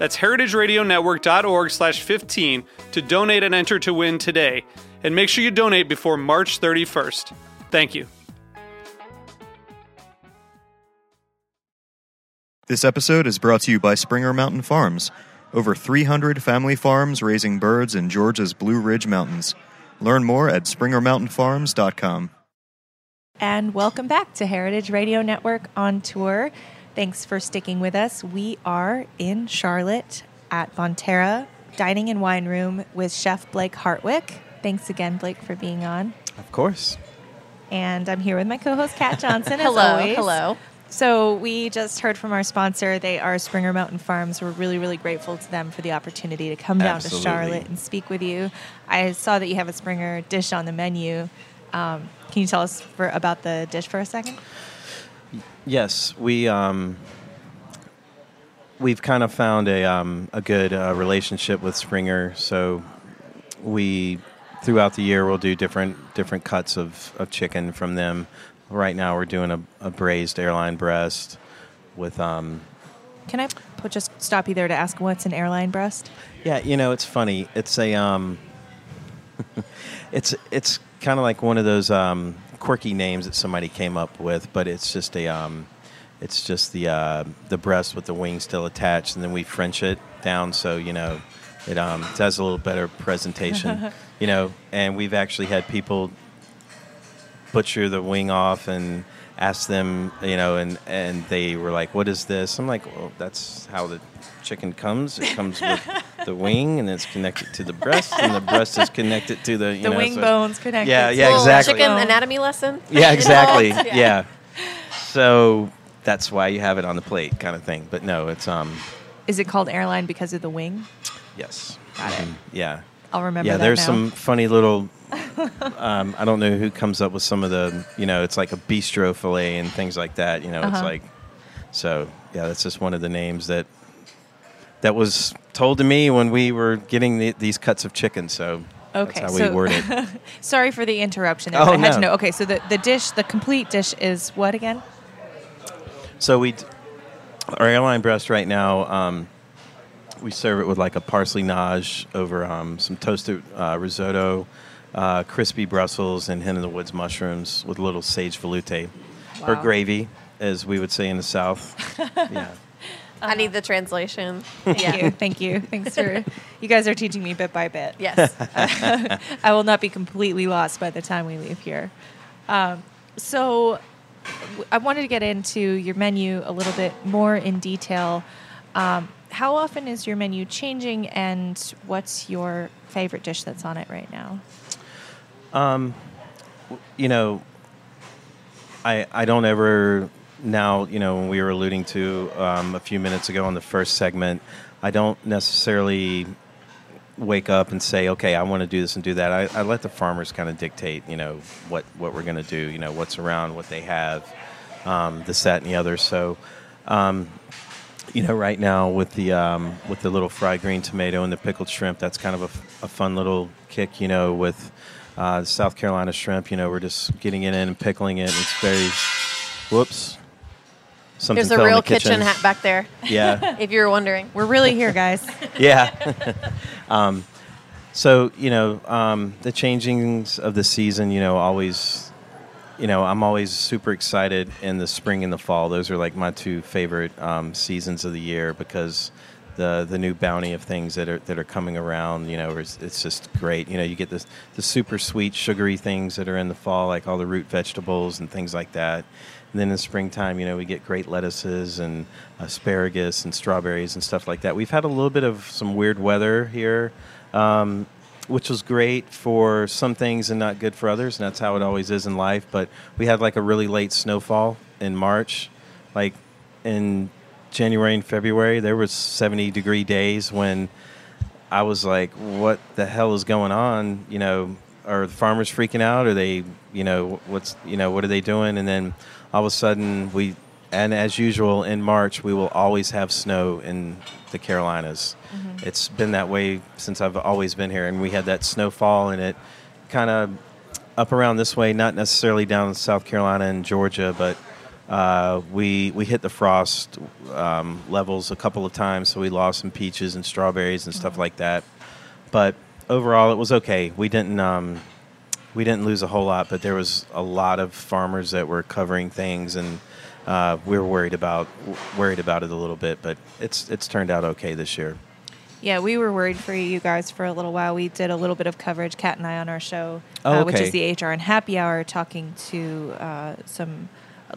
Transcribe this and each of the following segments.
That's heritageradionetwork.org slash 15 to donate and enter to win today. And make sure you donate before March 31st. Thank you. This episode is brought to you by Springer Mountain Farms. Over 300 family farms raising birds in Georgia's Blue Ridge Mountains. Learn more at springermountainfarms.com. And welcome back to Heritage Radio Network on tour. Thanks for sticking with us. We are in Charlotte at Bonterra Dining and Wine Room with Chef Blake Hartwick. Thanks again, Blake, for being on. Of course. And I'm here with my co-host Kat Johnson. as Hello, always. hello. So we just heard from our sponsor. They are Springer Mountain Farms. We're really, really grateful to them for the opportunity to come down Absolutely. to Charlotte and speak with you. I saw that you have a Springer dish on the menu. Um, can you tell us for, about the dish for a second? Yes, we um, we've kind of found a um, a good uh, relationship with Springer. So we throughout the year we'll do different different cuts of, of chicken from them. Right now we're doing a, a braised airline breast with um, Can I put, just stop you there to ask what's an airline breast? Yeah, you know, it's funny. It's a um, it's it's kind of like one of those um, quirky names that somebody came up with, but it's just a um, it's just the uh, the breast with the wing still attached, and then we French it down so you know it um, it has a little better presentation, you know. And we've actually had people butcher the wing off and ask them, you know, and and they were like, "What is this?" I'm like, "Well, that's how the chicken comes. It comes with the wing, and it's connected to the breast, and the breast is connected to the you know. The know, wing so- bones connected. Yeah, to yeah, the exactly. Chicken bone. anatomy lesson. Yeah, exactly. Involved. yeah. So that's why you have it on the plate, kind of thing. But no, it's um, Is it called airline because of the wing? yes. Got it. Mhm. Yeah. I'll remember yeah, that there's now. some funny little. um, I don't know who comes up with some of the, you know, it's like a bistro fillet and things like that. You know, it's Uh-huh. like, so yeah, that's just one of the names that that was told to me when we were getting the, these cuts of chicken. So Okay, that's how so we word it. Sorry for the interruption. There, Oh, I had to no. know. Okay, so the, the dish, the complete dish is what again? So we, our airline breast right now, um, we serve it with like a parsley nage over um, some toasted uh, risotto, uh, crispy Brussels, and hen of the woods mushrooms with a little sage velouté, or gravy, as we would say in the South. yeah. I need the translation. Thank yeah. you. Thank you. Thanks for you guys are teaching me bit by bit. Yes. I will not be completely lost by the time we leave here. Um, so, I wanted to get into your menu a little bit more in detail. Um, how often is your menu changing, and what's your favorite dish that's on it right now? you know, I I don't ever now. You know, when we were alluding to um, a few minutes ago on the first segment, I don't necessarily wake up and say, okay, I want to do this and do that. I, I let the farmers kind of dictate, you know, what what we're going to do. You know, what's around, what they have, um, this, that, and the other. So. Um, you know, right now with the um, with the little fried green tomato and the pickled shrimp, that's kind of a fun little kick. You know, with uh, South Carolina shrimp, you know, we're just getting it in and pickling it. It's very, whoops, something There's a real the kitchen. kitchen hat back there. Yeah, If you were wondering. We're really here, guys. yeah. um, so you know, um, the changings of the season, you know, always, you know, I'm always super excited in the spring and the fall. Those are like my two favorite um, seasons of the year because the the new bounty of things that are that are coming around. You know, it's, it's just great. You know, you get this the super sweet sugary things that are in the fall, like all the root vegetables and things like that. And then in springtime, you know, we get great lettuces and asparagus and strawberries and stuff like that. We've had a little bit of some weird weather here. Um, which was great for some things and not good for others, and that's how it always is in life. But we had like a really late snowfall in March, like in January and February. There was 70 degree days when I was like, "What the hell is going on?" You know, are the farmers freaking out? Are they, you know, what's, you know, what are they doing? And then all of a sudden, we, and as usual in March, we will always have snow in the Carolinas. Mm-hmm. It's been that way since I've always been here, and we had that snowfall, and it kind of up around this way, not necessarily down in South Carolina and Georgia, but uh, we we hit the frost um, levels a couple of times, so we lost some peaches and strawberries and stuff mm-hmm. like that. But overall, it was okay. We didn't um, we didn't lose a whole lot, but there was a lot of farmers that were covering things and uh, we were worried about worried about it a little bit, but it's it's turned out okay this year. Yeah, we were worried for you guys for a little while. We did a little bit of coverage, Kat and I, on our show, oh, okay. uh, which is the HRN Happy Hour, talking to uh, some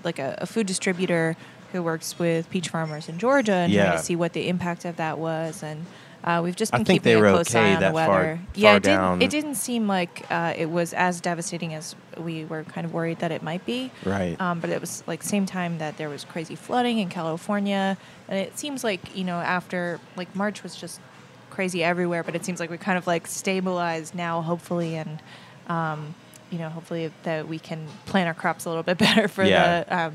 like a, a, food distributor who works with peach farmers in Georgia and yeah. trying to see what the impact of that was and uh, we've just been I keeping a close okay eye on that the weather. Far, yeah, far it didn't, it didn't seem like uh, it was as devastating as we were kind of worried that it might be. Right. Um, but it was like same time that there was crazy flooding in California, and it seems like you know after like March was just crazy everywhere, but it seems like we kind of like stabilized now, hopefully, and um, you know hopefully that we can plan our crops a little bit better for yeah. the um,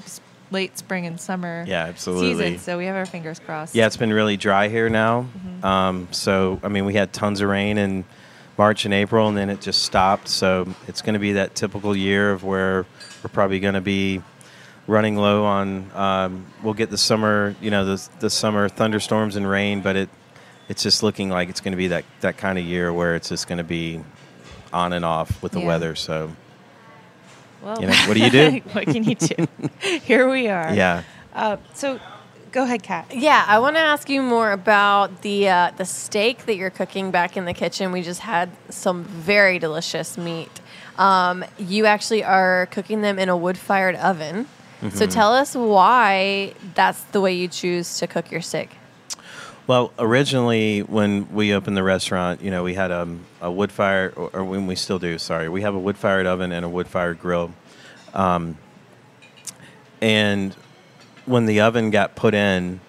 late spring and summer yeah, absolutely. season. So we have our fingers crossed. Yeah, it's been really dry here now. Mm-hmm. Um, so I mean, we had tons of rain in March and April, and then it just stopped. So it's going to be that typical year of where we're probably going to be running low on. Um, we'll get the summer, you know, the the summer thunderstorms and rain, but it it's just looking like it's going to be that that kind of year where it's just going to be on and off with the yeah. weather. So well, you know, what do you do? what can you do? Here we are. Yeah. Uh, so, go ahead, Kat. Yeah, I want to ask you more about the uh, the steak that you're cooking back in the kitchen. We just had some very delicious meat. Um, you actually are cooking them in a wood fired oven. Mm-hmm. So tell us why that's the way you choose to cook your steak. Well, originally when we opened the restaurant, you know, we had a wood fire, or, or, when we still do. Sorry, we have a wood fired oven and a wood fired grill. Um, and when the oven got put in,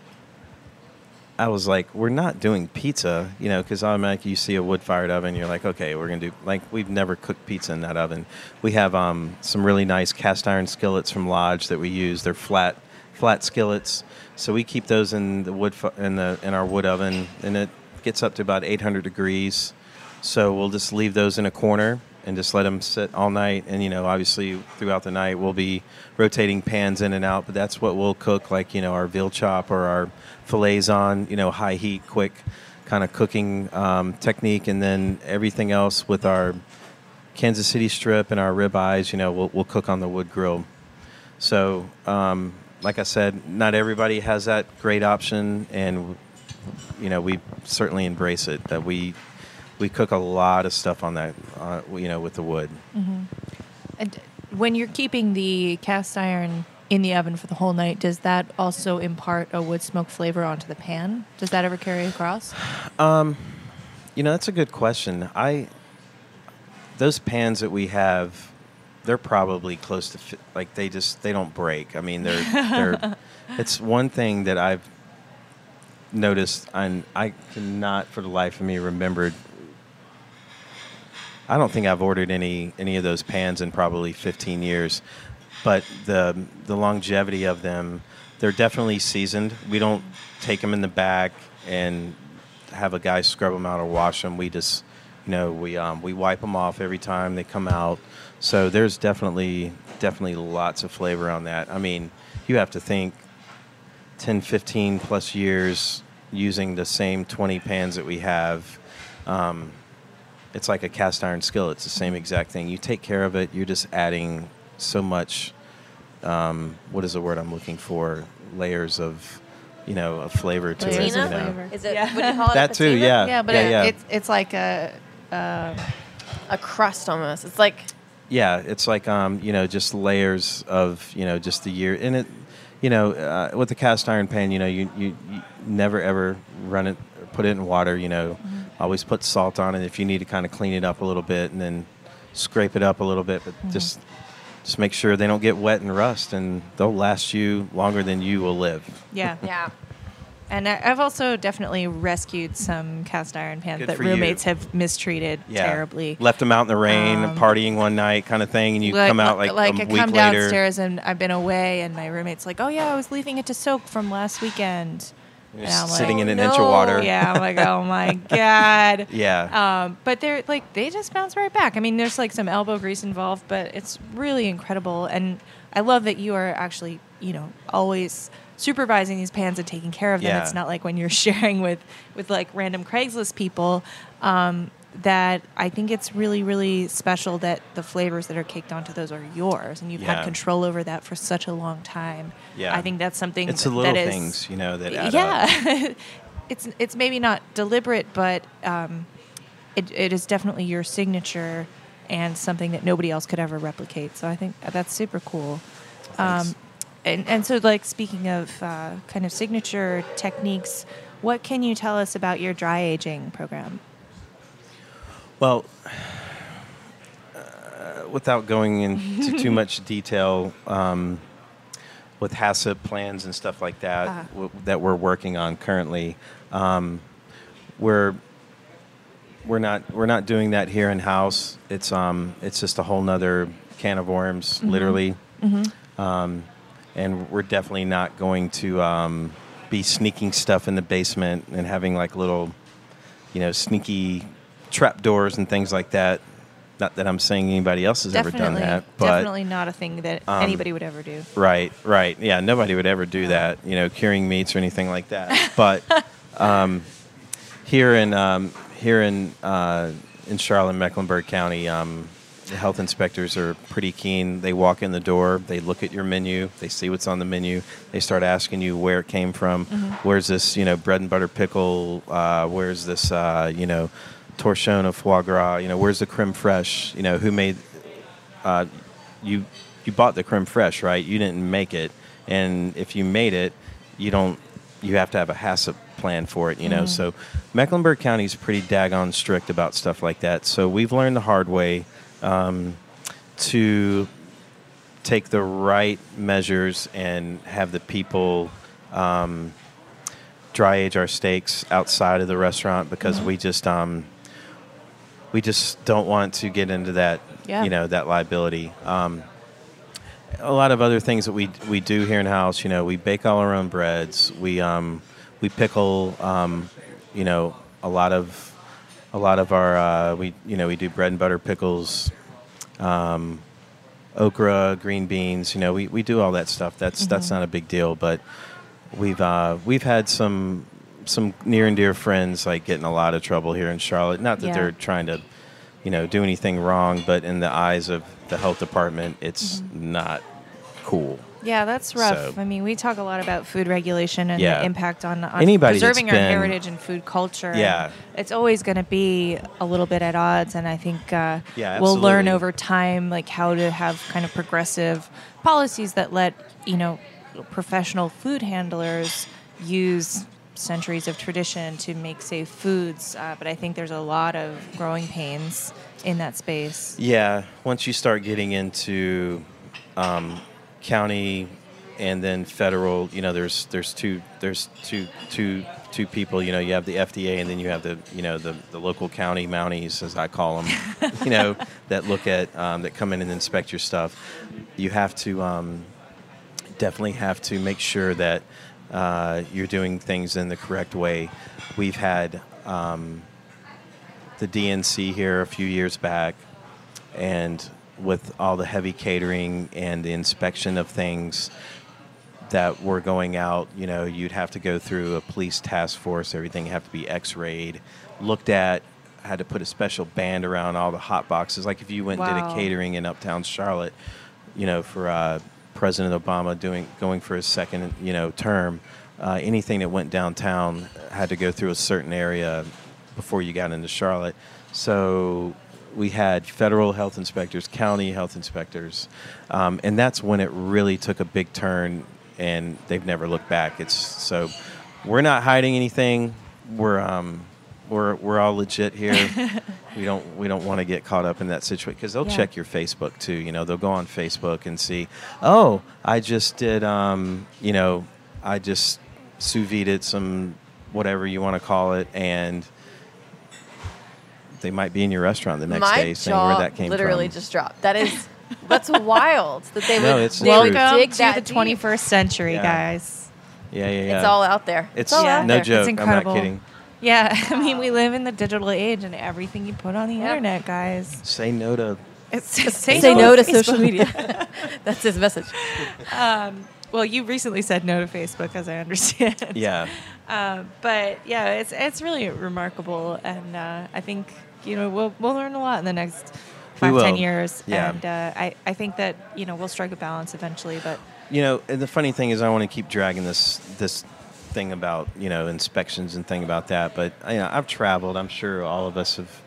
I was like, we're not doing pizza, you know, because automatically you see a wood fired oven, you're like, okay, we're gonna do like we've never cooked pizza in that oven. We have um, some really nice cast iron skillets from Lodge that we use. They're flat flat skillets so we keep those in the wood in the in our wood oven, and it gets up to about 800 degrees. So we'll just leave those in a corner and just let them sit all night. And you know, obviously throughout the night we'll be rotating pans in and out. But that's what we'll cook, like you know, our veal chop or our fillets on you know high heat, quick kind of cooking um, technique, and then everything else with our Kansas City strip and our rib eyes, you know, we'll, we'll cook on the wood grill. So um, like I said, not everybody has that great option, and you know we certainly embrace it. That we we cook a lot of stuff on that, uh, you know, with the wood. Mm-hmm. And when you're keeping the cast iron in the oven for the whole night, does that also impart a wood smoke flavor onto the pan? Does that ever carry across? Um, you know, that's a good question. I those pans that we have they're probably close to like they just they don't break. I mean, they're they're. it's one thing that I've noticed, and I cannot for the life of me remember. I don't think I've ordered any any of those pans in probably 15 years, but the the longevity of them, they're definitely seasoned. We don't take them in the back and have a guy scrub them out or wash them. We just, you know, we um, we wipe them off every time they come out. So there's definitely definitely lots of flavor on that. I mean, you have to think 10, 15 plus years using the same 20 pans that we have. Um, it's like a cast iron skillet. It's the same exact thing. You take care of it. You're just adding so much. Um, what is the word I'm looking for? Layers of, you know, a flavor to it. Flavor. You Patina? know. Flavor. Is it? Yeah. Would you call it a That too, yeah. yeah, but yeah, it, yeah. it's it's like a. Uh, A crust almost. It's like Yeah, it's like um, you know, just layers of you know, just the year, and it, you know, uh, with the cast iron pan, you know, you, you, you never ever run it, put it in water. You know, always put salt on it if you need to kind of clean it up a little bit, and then scrape it up a little bit, but just just make sure they don't get wet and rust, and they'll last you longer than you will live. yeah. yeah. And I- I've also definitely rescued some cast iron pans Good that for you. roommates have mistreated Yeah, terribly. Left them out in the rain, Um, partying one night, kind of thing, and you come out like, like a I week come later. downstairs and I've been away, and my roommate's like, "Oh yeah, I was leaving it to soak from last weekend." Sitting like, in an "Oh, inch of water. Yeah, I'm like, "Oh my god." Yeah. Um, but they're like they just bounce right back. I mean, there's like some elbow grease involved, but it's really incredible. And I love that you are actually, you know, always supervising these pans and taking care of them. Yeah. It's not like when you're sharing with with like random Craigslist people. Um, that I think it's really, really special that the flavors that are caked onto those are yours, and you've Yeah. had control over that for such a long time. Yeah. I think that's something. It's the little is- things, you know, that add up. yeah, it's it's maybe not deliberate, but um, it, it is definitely your signature and something that nobody else could ever replicate. So I think that's super cool. Um, and and so like speaking of uh, kind of signature techniques, what can you tell us about your dry aging program? Well, uh, without going into too much detail, um, with HACCP plans and stuff like that Ah. w- that we're working on currently, um, we're we're not we're not doing that here in house. It's um it's just a whole nother can of worms, literally. Um, and we're definitely not going to um, be sneaking stuff in the basement and having like little, you know, sneaky trap doors and things like that. Not that I'm saying anybody else has ever done that, but definitely not a thing that um, anybody would ever do. Right, right. Yeah, nobody would ever do that, you know, curing meats or anything like that. But um, here in um, here in uh, in Charlotte, Mecklenburg County, um, the health inspectors are pretty keen. They walk in the door, they look at your menu, they see what's on the menu, they start asking you where it came from. Where's this, you know, bread and butter pickle? Uh, where's this, uh, you know, torchon of foie gras? You know, where's the creme fraiche? You know, who made uh, you you bought the creme fraiche, right? You didn't make it, and if you made it, you don't. You have to have a HACCP plan for it, you know. So Mecklenburg County is pretty daggone strict about stuff like that. So we've learned the hard way um, to take the right measures and have the people um, dry age our steaks outside of the restaurant because we just um, we just don't want to get into that Yeah. you know that liability. Um, a lot of other things that we we do here in house. You know, we bake all our own breads. We um, we pickle. Um, you know, a lot of a lot of our uh, we you know we do bread and butter pickles, um, okra, green beans. You know, we, we do all that stuff. That's that's not a big deal. But we've uh, we've had some some near and dear friends like get in a lot of trouble here in Charlotte. Not that Yeah. they're trying to you know do anything wrong, but in the eyes of the health department, it's not cool. Yeah, that's rough. So- I mean, we talk a lot about food regulation and Yeah. the impact on, on Anybody preserving our been- heritage and food culture. Yeah. it's always going to be a little bit at odds, and I think uh, Yeah, we'll learn over time like how to have kind of progressive policies that let you know professional food handlers use centuries of tradition to make safe foods. Uh, but I think there's a lot of growing pains in that space. Yeah, once you start getting into um, county and then federal, you know, there's there's two there's two two two people. You know, you have the FDA and then you have the you know the, the local county mounties, as I call them. you know, that look at um, that come in and inspect your stuff. You have to um, definitely have to make sure that uh, you're doing things in the correct way. We've had um, the DNC here a few years back, and with all the heavy catering and the inspection of things that were going out, you know, you'd have to go through a police task force. Everything had to be X-rayed, looked at. Had to put a special band around all the hot boxes. Like if you went and did a catering in Uptown Charlotte, you know, for uh, President Obama doing going for his second, you know, term, uh, anything that went downtown had to go through a certain area before you got into Charlotte. So we had federal health inspectors, county health inspectors, um, and that's when it really took a big turn, and they've never looked back. It's so we're not hiding anything. We're um, we're we're all legit here. we don't we don't want to get caught up in that situation because they'll Yeah. check your Facebook too. You know, they'll go on Facebook and see, oh, I just did, um, you know, I just sous vide some whatever you want to call it, and they might be in your restaurant the next My day saying where that came from. literally from. just dropped. That is, that's wild that they would, No, it's they the would dig to that the 21st century, Yeah. guys. yeah, yeah, yeah. It's all out there. It's all Yeah. out no there. joke. It's I'm not kidding. Yeah, I mean, we live in the digital age, and everything you put on the Yep. internet, guys. Say no to It's Say, no to Facebook. social media. that's his message. Um, well, you recently said no to Facebook, as I understand. yeah. Um, but yeah, it's it's really remarkable, and uh, I think you know we'll we'll learn a lot in the next five ten years. Yeah. And uh, I I think that you know we'll strike a balance eventually, but You know, the funny thing is, I want to keep dragging this this thing about you know inspections and thing about that. But you know, I've traveled. I'm sure all of us have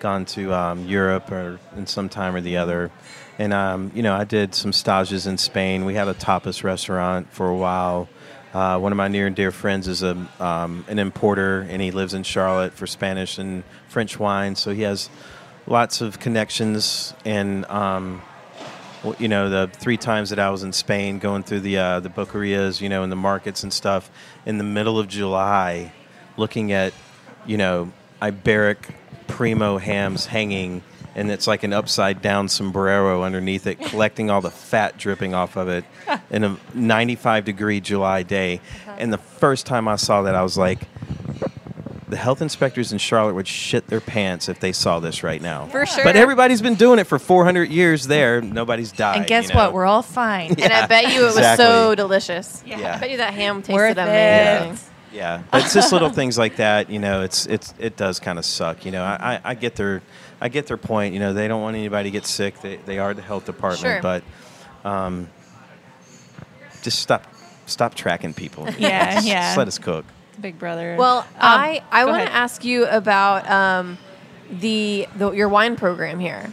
gone to um, Europe or in some time or the other. And um, you know, I did some stages in Spain. We had a tapas restaurant for a while. Uh, one of my near and dear friends is a um, an importer, and he lives in Charlotte for Spanish and French wine. So he has lots of connections and. Um, you know, the three times that I was in Spain, going through the uh, the boquerias, you know, and the markets and stuff, in the middle of July, looking at, you know, Iberic primo hams hanging, and it's like an upside down sombrero underneath it, collecting all the fat dripping off of it, in a 95 degree July day. Uh-huh. And the first time I saw that, I was like. The health inspectors in Charlotte would shit their pants if they saw this right now. For sure. But everybody's been doing it for 400 years there. Nobody's died. and guess you know? what? We're all fine. And I bet you it was exactly. so delicious. Yeah. I bet you that ham tasted Worth amazing. it. Yeah, but it's just little things like that. You know, it's it's it does kind of suck. You know, I, I, I get their I get their point. You know, they don't want anybody to get sick. They they are the health department, Sure. but um, just stop stop tracking people. Yeah, Just- yeah. Just let us cook. Big brother. Well, Um, I I want to ask you about um, the, the your wine program here.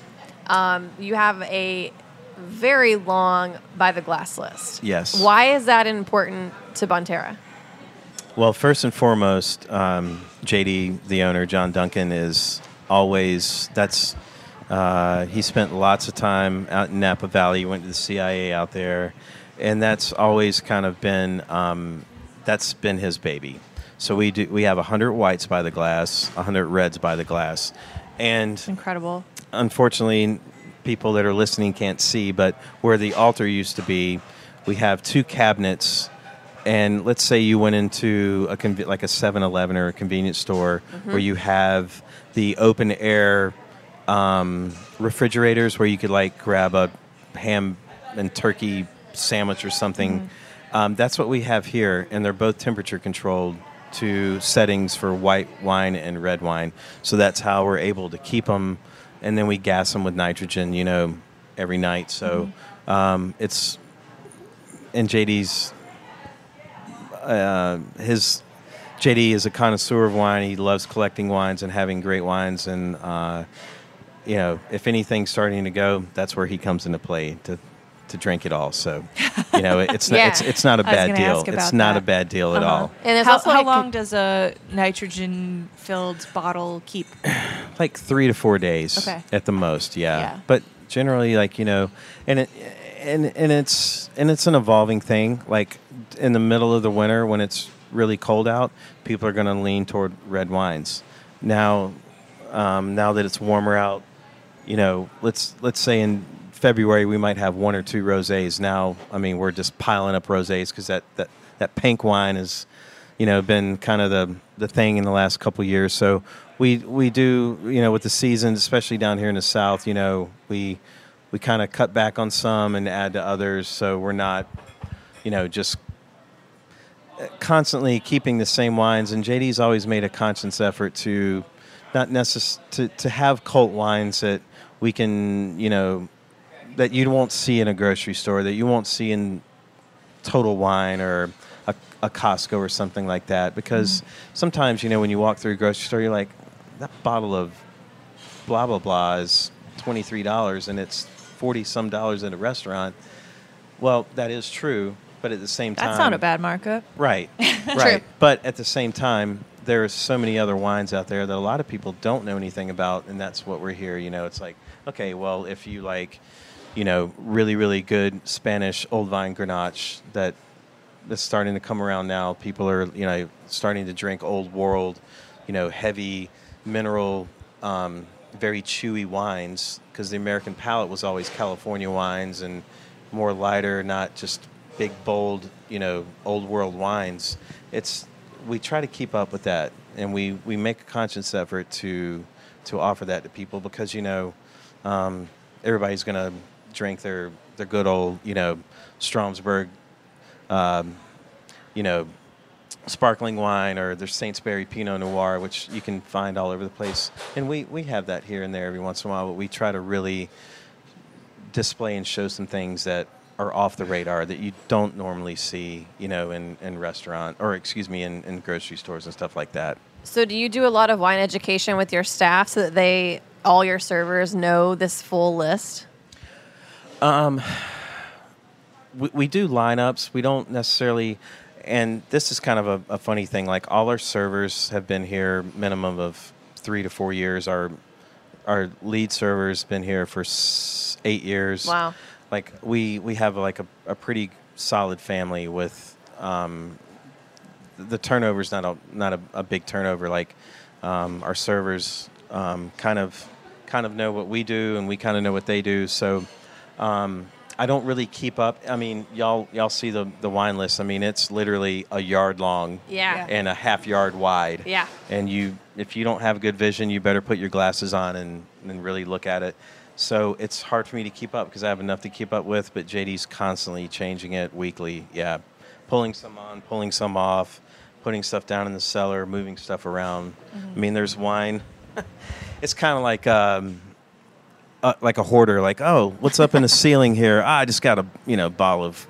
Um, you have a very long by the glass list. Yes. Why is that important to Bonterra? Well, first and foremost, um, JD, the owner, John Duncan, is always that's. Uh, he spent lots of time out in Napa Valley. He went to the CIA out there, and that's always kind of been um, that's been his baby. So we do we have hundred whites by the glass, hundred reds by the glass, and incredible. unfortunately, people that are listening can't see, but where the altar used to be, we have two cabinets. And let's say you went into a conve- like a 7-Eleven or a convenience store where you have the open air um, refrigerators where you could like grab a ham and turkey sandwich or something. Um, that's what we have here, and they're both temperature controlled to settings for white wine and red wine. So that's how we're able to keep them, and then we gas them with nitrogen, you know, every night. So um, it's and JD's uh, his JD is a connoisseur of wine. He loves collecting wines and having great wines, and uh, you know, if anything's starting to go, that's where he comes into play to to drink it all. So, you know, it's Yeah. not, it's it's not a I was bad deal. It's not that. a bad deal at Uh-huh. all. And it's how also how like a- long does a nitrogen filled bottle keep? like three to four days Okay. at the most yeah. Yeah. but generally like you know and it and and it's and it's an evolving thing. Like in the middle of the winter when it's really cold out people are going to lean toward red wines. Now um, now that it's warmer out you know let's let's say in february we might have one or two rosés. Now i mean we're just piling up rosés because that, that that pink wine is you know been kind of the the thing in the last couple years. So we we do you know with the seasons, especially down here in the south, you know we we kind of cut back on some and add to others. So we're not you know just uh, constantly keeping the same wines. And JD's always made a conscious effort to not necess- to to have cult wines that we can you know that you won't see in a grocery store that you won't see in Total Wine or a, a a Costco or something like that. Because mm-hmm. sometimes, you know, when you walk through a grocery store, you're like, that bottle of blah blah blah is twenty three dollars, and it's forty some dollars in a restaurant. Well, that is true, but at the same time, That's not a bad markup. Right, right. But at the same time, there's so many other wines out there that a lot of people don't know anything about, and that's what we're here. You know, it's like, okay, well, if you like, you know, really, really good Spanish old vine Grenache that that's starting to come around now. People are, you know, starting to drink old world, you know, heavy mineral, um, very chewy wines because the American palate was always California wines and more lighter, not just big, bold, you know, old world wines. It's we try to keep up with that, and we, we make a conscious effort to to offer that to people because you know um, everybody's to drink their their good old you know Schramsberg, um, you know sparkling wine or there's Saintsbury Pinot Noir, which you can find all over the place, and we we have that here and there every once in a while, but we try to really display and show some things that are off the radar that you don't normally see, you know, in, in restaurant or excuse me, in, in grocery stores and stuff like that. So, do you do a lot of wine education with your staff so that they, all your servers, know this full list? Um, we, we do lineups. We don't necessarily, and this is kind of a, a funny thing. Like all our servers have been here minimum of three to four years. Our our lead server's been here for s- eight years. Wow. Like we we have like a, a pretty solid family with um, the turnover is not a not a, a big turnover. Like um, our servers um, kind of kind of know what we do, and we kind of know what they do. So um, I don't really keep up. I mean, y'all y'all see the the wine list. I mean, it's literally a yard long, Yeah. and a half yard wide. Yeah. And you, if you don't have good vision, you better put your glasses on and and really look at it. So it's hard for me to keep up because I have enough to keep up with, but JD's constantly changing it weekly. Yeah, pulling some on, pulling some off, putting stuff down in the cellar, moving stuff around. I mean, there's wine. it's kind of like um, uh, like a hoarder. Like, oh, what's up in the ceiling here? Ah, I just got a you know bottle of.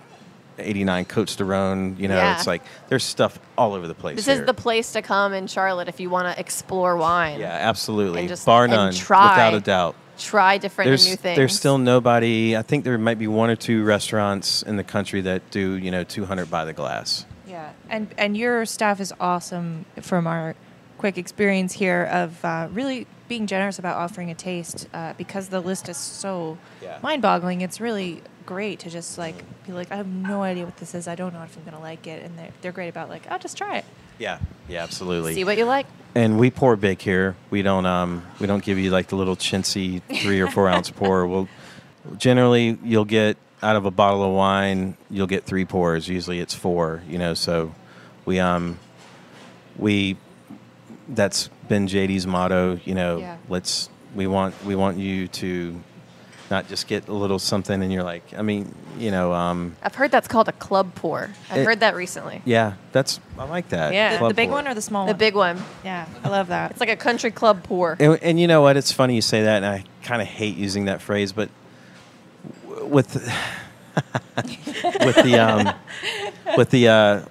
89 Côtes du Rhône, you know, Yeah. it's like there's stuff all over the place. This here. is the place to come in Charlotte if you want to explore wine. Yeah, absolutely. And just- Bar and none, try. without a doubt. Try different There's and new things. there's still nobody. I think there might be one or two restaurants in the country that do you know 200 by the glass. Yeah, and and your staff is awesome from our quick experience here of uh, really being generous about offering a taste uh, because the list is so Yeah. mind-boggling. It's really great to just like be like, I have no idea what this is. I don't know if I'm gonna like it, and they're they're great about like, oh, just try it. Yeah, yeah, absolutely. See what you like. and we pour big here. We don't um we don't give you like the little chintzy three or four ounce pour. We'll generally you'll get out of a bottle of wine you'll get three pours. Usually it's four. You know, so we um we that's been JD's motto. You know, Yeah. let's we want we want you to not just get a little something and you're like I mean you know um I've heard that's called a club pour. I've It- heard that recently. yeah that's I like that Yeah. The, the big pour. one or the small The one? The big one. Yeah, I love that. It's like a country club pour. And, and you know what? It's funny you say that, and I kind of hate using that phrase, but w- with with the um, with the uh,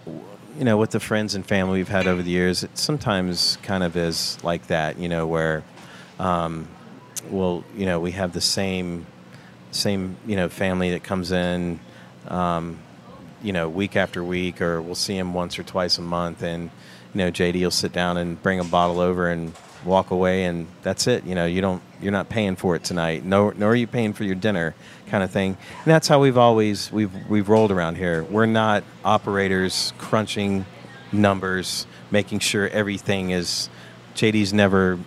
you know with the friends and family we've had over the years, it sometimes kind of is like that. You know where, um, well, you know we have the same same you know family that comes in. Um, you know, week after week, or we'll see him once or twice a month, and you know, JD will sit down and bring a bottle over and walk away, and that's it. You know, you don't, you're not paying for it tonight, nor, nor are you paying for your dinner, kind of thing. And that's how we've always we've we've rolled around here. We're not operators crunching numbers, making sure everything is. JD's never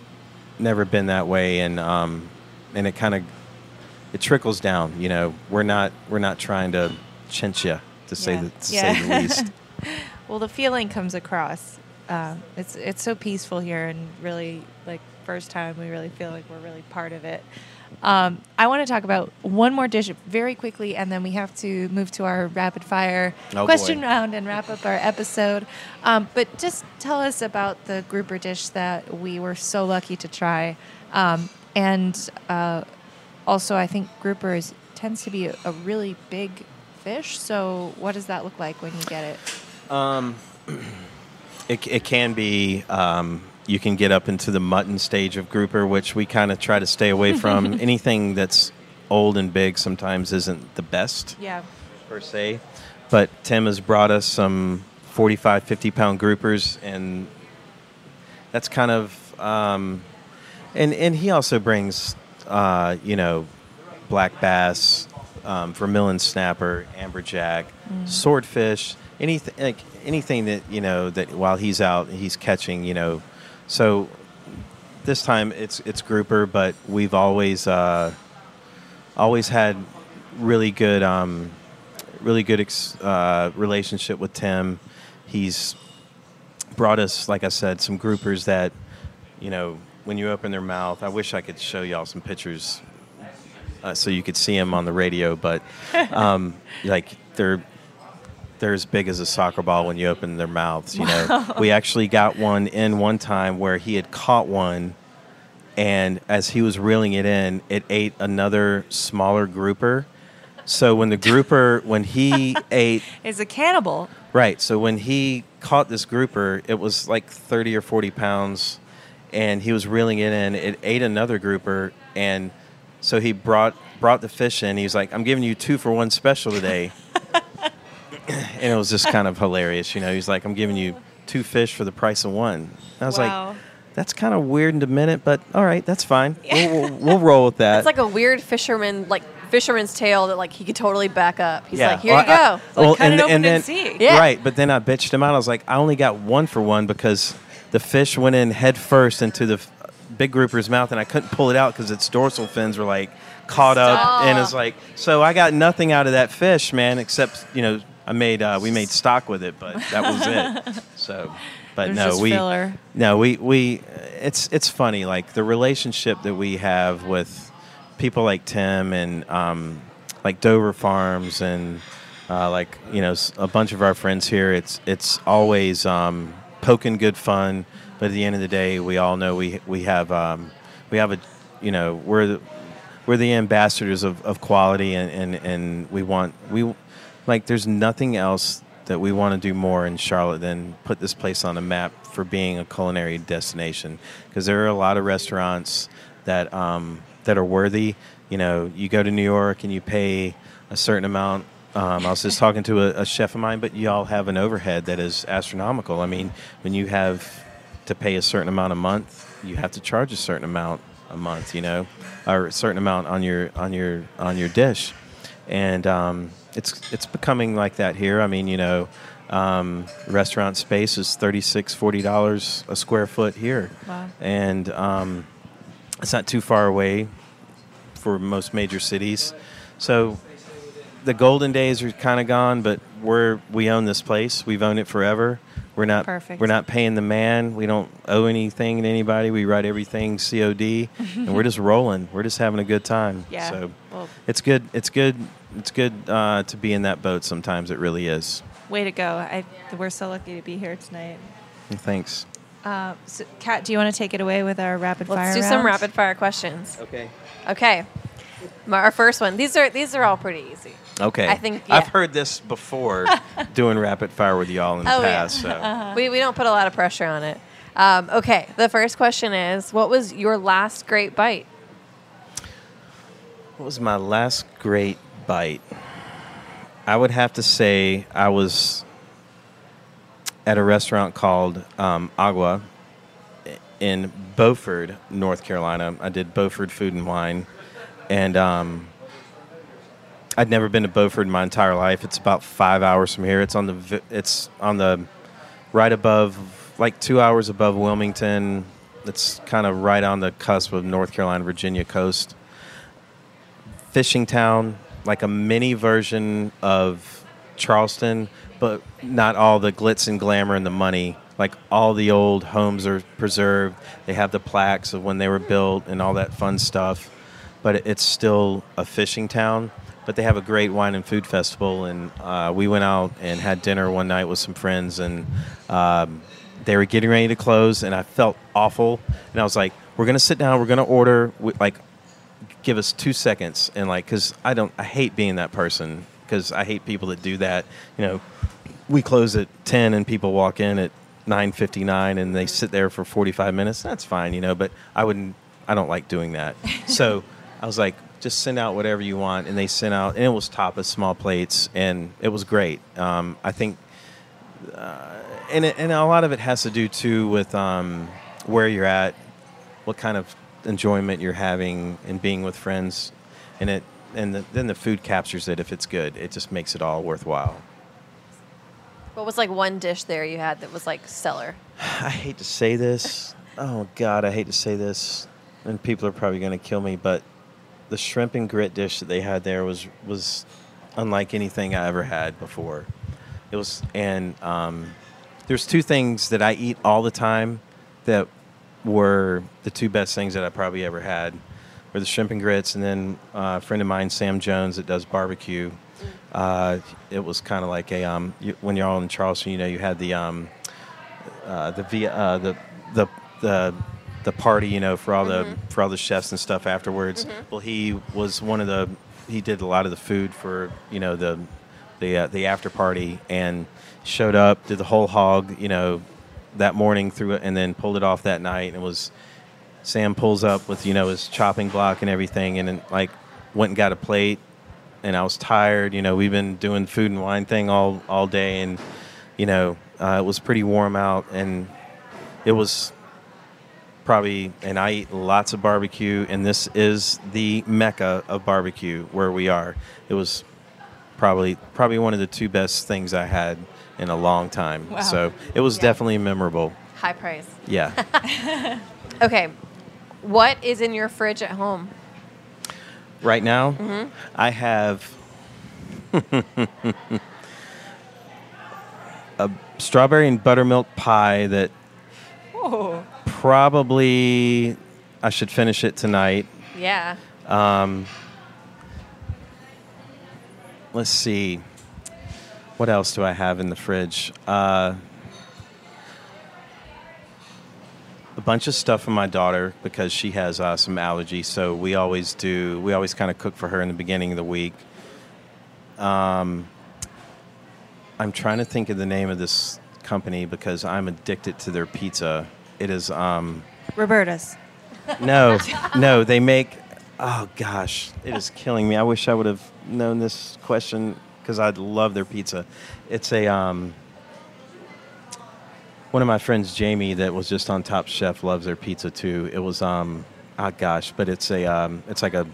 never been that way, and um, and it kind of it trickles down. You know, we're not we're not trying to chinch you to say Yeah. the, to Yeah. say the least. Well, the feeling comes across. Um, it's it's so peaceful here, and really, like first time, we really feel like we're really part of it. Um, I want to talk about one more dish very quickly, and then we have to move to our rapid fire Oh, question boy. round and wrap up our episode. Um, but just tell us about the grouper dish that we were so lucky to try, um, and uh, also I think grouper is tends to be a, a really big fish. So what does that look like when you get it? It, it can be. Um, you can get up into the mutton stage of grouper, which we kind of try to stay away from. Anything that's old and big sometimes isn't the best Yeah. per se. But Tim has brought us some 45, 50 pound groupers, and that's kind of. Um, and, and he also brings, uh, you know, black bass, um, vermilion snapper, amberjack, swordfish, anything like anything that you know that while he's out he's catching, you know. So this time it's it's grouper, but we've always uh, always had really good um, really good ex- uh, relationship with Tim. He's brought us, like I said, some groupers that, you know, when you open their mouth, I wish I could show y'all some pictures uh, so you could see them on the radio, but um, like they're they're as big as a soccer ball when you open their mouths. You know, we actually got one in one time where he had caught one, and as he was reeling it in, it ate another smaller grouper. So when the grouper, when he ate Is a cannibal. Right. So when he caught this grouper, it was like 30 or 40 pounds, and he was reeling it in. It ate another grouper, and so he brought brought the fish in. He was like, "I'm giving you two for one special today," and it was just kind of hilarious. You know, he's like, "I'm giving you two fish for the price of one." And I was Wow. like, "That's kind of weird and demented, but all right, that's fine. We'll, we'll, we'll roll with that." It's like a weird fisherman, like fisherman's tale that like he could totally back up. He's like, here Well, you go. I- like, well, cut it open and then, see. Yeah. Right, but then I bitched him out. I was like, I only got one for one because the fish went in head first into the big grouper's mouth, and I couldn't pull it out because its dorsal fins were like caught up, and it's like, so I got nothing out of that fish, man, except you know, I made uh, we made stock with it, but that was it. So, but no, we filler. no, we we it's it's funny like the relationship that we have with people like Tim and um, like Dover Farms and uh, like you know a bunch of our friends here. It's it's always um, poking good fun, but at the end of the day, we all know we we have um, we have a you know we're the, we're the ambassadors of, of quality and, and, and we want we like there's nothing else that we want to do more in Charlotte than put this place on a map for being a culinary destination because there are a lot of restaurants that um, that are worthy. You know, you go to New York and you pay a certain amount. Um, I was just talking to a, a chef of mine, but y'all have an overhead that is astronomical. I mean, when you have to pay a certain amount a month, you have to charge a certain amount a month. You know, or a certain amount on your on your on your dish, and um, it's it's becoming like that here. I mean, you know, um, restaurant space is 36 40 dollars a square foot here, Wow. and um, it's not too far away for most major cities. So the golden days are kind of gone, but we're we own this place. We've owned it forever. We're not Perfect. we're not paying the man. We don't owe anything to anybody. We write everything COD, and we're just rolling. We're just having a good time. Yeah. So Well, it's good. It's good. It's good uh, to be in that boat. Sometimes it really is. way to go. I, we're so lucky to be here tonight. Thanks. Uh, so, Kat, do you want to take it away with our rapid fire? Let's do some rapid fire questions. Okay. Okay. Our first one. These are these are all pretty easy. Okay. I think- I've heard this before, doing rapid fire with y'all in the Oh, yeah. past. So We, we don't put a lot of pressure on it. Um, okay. The first question is, what was your last great bite? What was my last great bite? I would have to say I was at a restaurant called um, Aqua in Beaufort, North Carolina. I did Beaufort Food and Wine, and um, I'd never been to Beaufort in my entire life. It's about five hours from here. It's on the it's on the right above, like two hours above Wilmington. It's kind of right on the cusp of North Carolina, Virginia coast fishing town, like a mini version of Charleston, but not all the glitz and glamour and the money. Like all the old homes are preserved. They have the plaques of when they were built and all that fun stuff. But it's still a fishing town. But they have a great wine and food festival, and uh, we went out and had dinner one night with some friends, and um, they were getting ready to close, and I felt awful, and I was like, "We're gonna sit down. We're gonna order we- like give us two seconds and like because i don't i hate being that person because i hate people that do that you know we close at 10 and people walk in at 9:59 and they sit there for 45 minutes. That's fine, you know, but I wouldn't I don't like doing that. so, I was like just send out whatever you want and they sent out and it was tapas small plates and it was great. Um, I think uh, and it, and a lot of it has to do too with um, where you're at, what kind of enjoyment you're having and being with friends and it and the, then the food captures it if it's good. It just makes it all worthwhile. What was like one dish there you had that was like stellar? I hate to say this. Oh God, I hate to say this, and people are probably going to kill me. But the shrimp and grit dish that they had there was was unlike anything I ever had before. It was, and um, there's two things that I eat all the time that were the two best things that I probably ever had. Were the shrimp and grits, and then uh, a friend of mine, Sam Jones, that does barbecue. Uh, it was kind of like a um, you, when you're all in Charleston, you know, you had the um, uh, the uh, the the the the party, you know, for all the for all the chefs and stuff afterwards. Well, he was one of the he did a lot of the food for you know the the uh, the after party and showed up, did the whole hog, you know, that morning through it, and then pulled it off that night. And it was Sam pulls up with you know his chopping block and everything, and then like went and got a plate. And I was tired. You know, we've been doing food and wine thing all all day, and you know, uh, it was pretty warm out, and it was probably. And I eat lots of barbecue, and this is the mecca of barbecue where we are. It was probably probably one of the two best things I had in a long time. Wow. So it was Yeah. definitely memorable. High praise. Yeah. Okay. What is in your fridge at home? right now, Mm-hmm. I have a strawberry and buttermilk pie that probably I should finish it tonight. Yeah. Um, let's see. What else do I have in the fridge? Uh, a bunch of stuff for my daughter because she has uh, some allergies. So we always do. We always kind of cook for her in the beginning of the week. Um, I'm trying to think of the name of this company because I'm addicted to their pizza. It is. Um, Roberta's. no, no, they make. Oh gosh, it is killing me. I wish I would have known this question because I'd love their pizza. It's a um. One of my friends, Jamie, that was just on Top Chef, loves their pizza too. It was um, oh gosh, but it's a um, it's like a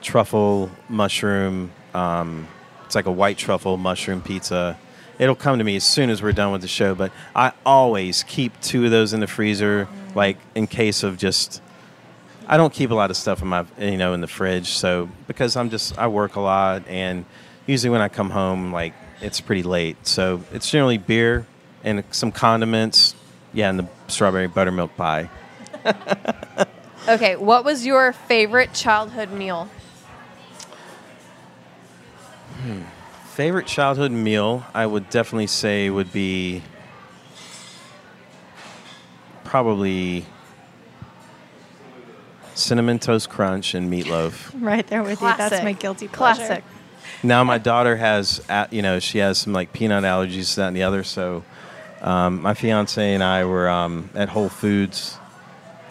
truffle mushroom. Um, it's like a white truffle mushroom pizza. It'll come to me as soon as we're done with the show, but I always keep two of those in the freezer, like in case of just. I don't keep a lot of stuff in my, you know, in the fridge. So because I'm just, I work a lot, and usually when I come home, like it's pretty late. So it's generally beer and some condiments. Yeah, and the strawberry buttermilk pie. Okay. What was your favorite childhood meal? Hmm. Favorite childhood meal, I would definitely say would be probably cinnamon toast crunch and meatloaf. Right there with you. That's my guilty pleasure. Classic. Now my daughter has, you know, she has some like peanut allergies, that and the other. So um, my fiance and I were um, at Whole Foods,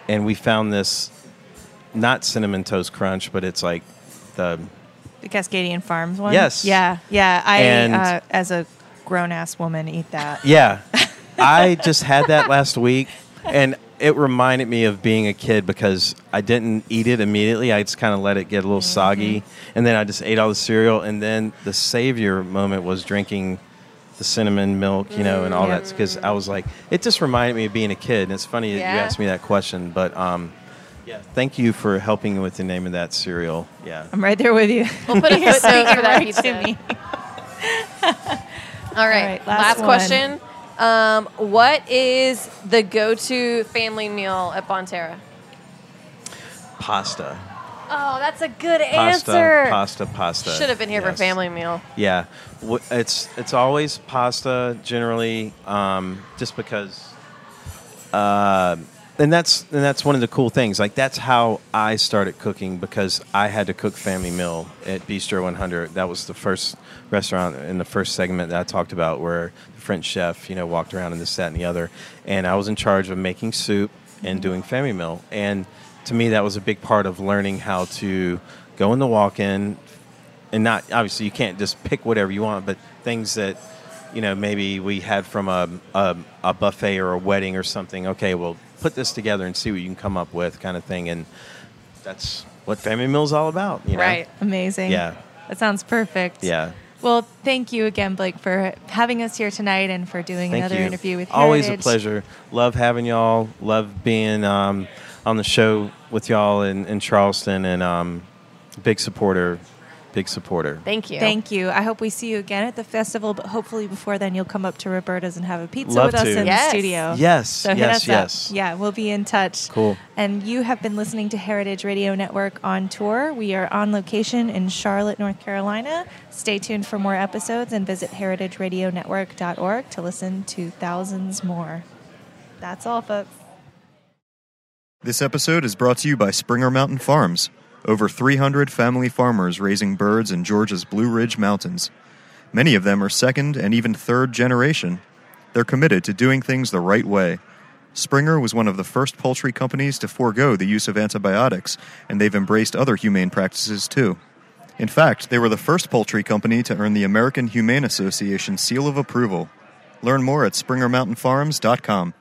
and we found this not cinnamon toast crunch, but it's like the The Cascadian Farms one. Yes. Yeah, yeah. I, And- uh, as a grown ass woman, eat that. Yeah. I just had that last week and it reminded me of being a kid because I didn't eat it immediately. I just kind of let it get a little soggy and then I just ate all the cereal and then the savior moment was drinking the cinnamon milk, you know, and all Yeah. that because I was like it just reminded me of being a kid and it's funny that you asked me that question, but um yeah, thank you for helping with the name of that cereal. Yeah. I'm right there with you. We'll put a You're footnote for that right pizza. to me. All right. right, last last one. question. Um, what is the go-to family meal at Bonterra? Pasta. Oh, that's a good Pasta, answer. pasta, pasta. Should have been here for family meal. Yeah, it's it's always pasta generally, um, just because uh, and that's and that's one of the cool things. Like that's how I started cooking because I had to cook family meal at Bistro 100. That was the first restaurant in the first segment that I talked about where the French chef, you know, walked around and this, that, and the other, and I was in charge of making soup and doing family meal. And to me, that was a big part of learning how to go in the walk-in, and not obviously you can't just pick whatever you want, but things that you know maybe we had from a, a, a buffet or a wedding or something. Okay, well put this together and see what you can come up with, kind of thing. And that's what family meal is all about. You know? Right. Amazing. Yeah. That sounds perfect. Yeah. Well, thank you again, Blake, for having us here tonight and for doing Thank another you. interview with you. Always a pleasure. Love having y'all. Love being um, on the show with y'all in, in Charleston, and um, big supporter. Big supporter. Thank you. Thank you. I hope we see you again at the festival, but hopefully before then you'll come up to Roberta's and have a pizza Love with us to. in Yes. the studio. Yes. So hit yes. us yes. up. Yeah, we'll be in touch. Cool. And you have been listening to Heritage Radio Network on tour. We are on location in Charlotte, North Carolina. Stay tuned for more episodes and visit heritageradionetwork.org to listen to thousands more. That's all, folks. This episode is brought to you by Springer Mountain Farms. Over 300 family farmers raising birds in Georgia's Blue Ridge Mountains. Many of them are second and even third generation. They're committed to doing things the right way. Springer was one of the first poultry companies to forego the use of antibiotics, and they've embraced other humane practices too. In fact, they were the first poultry company to earn the American Humane Association seal of approval. Learn more at springermountainfarms.com.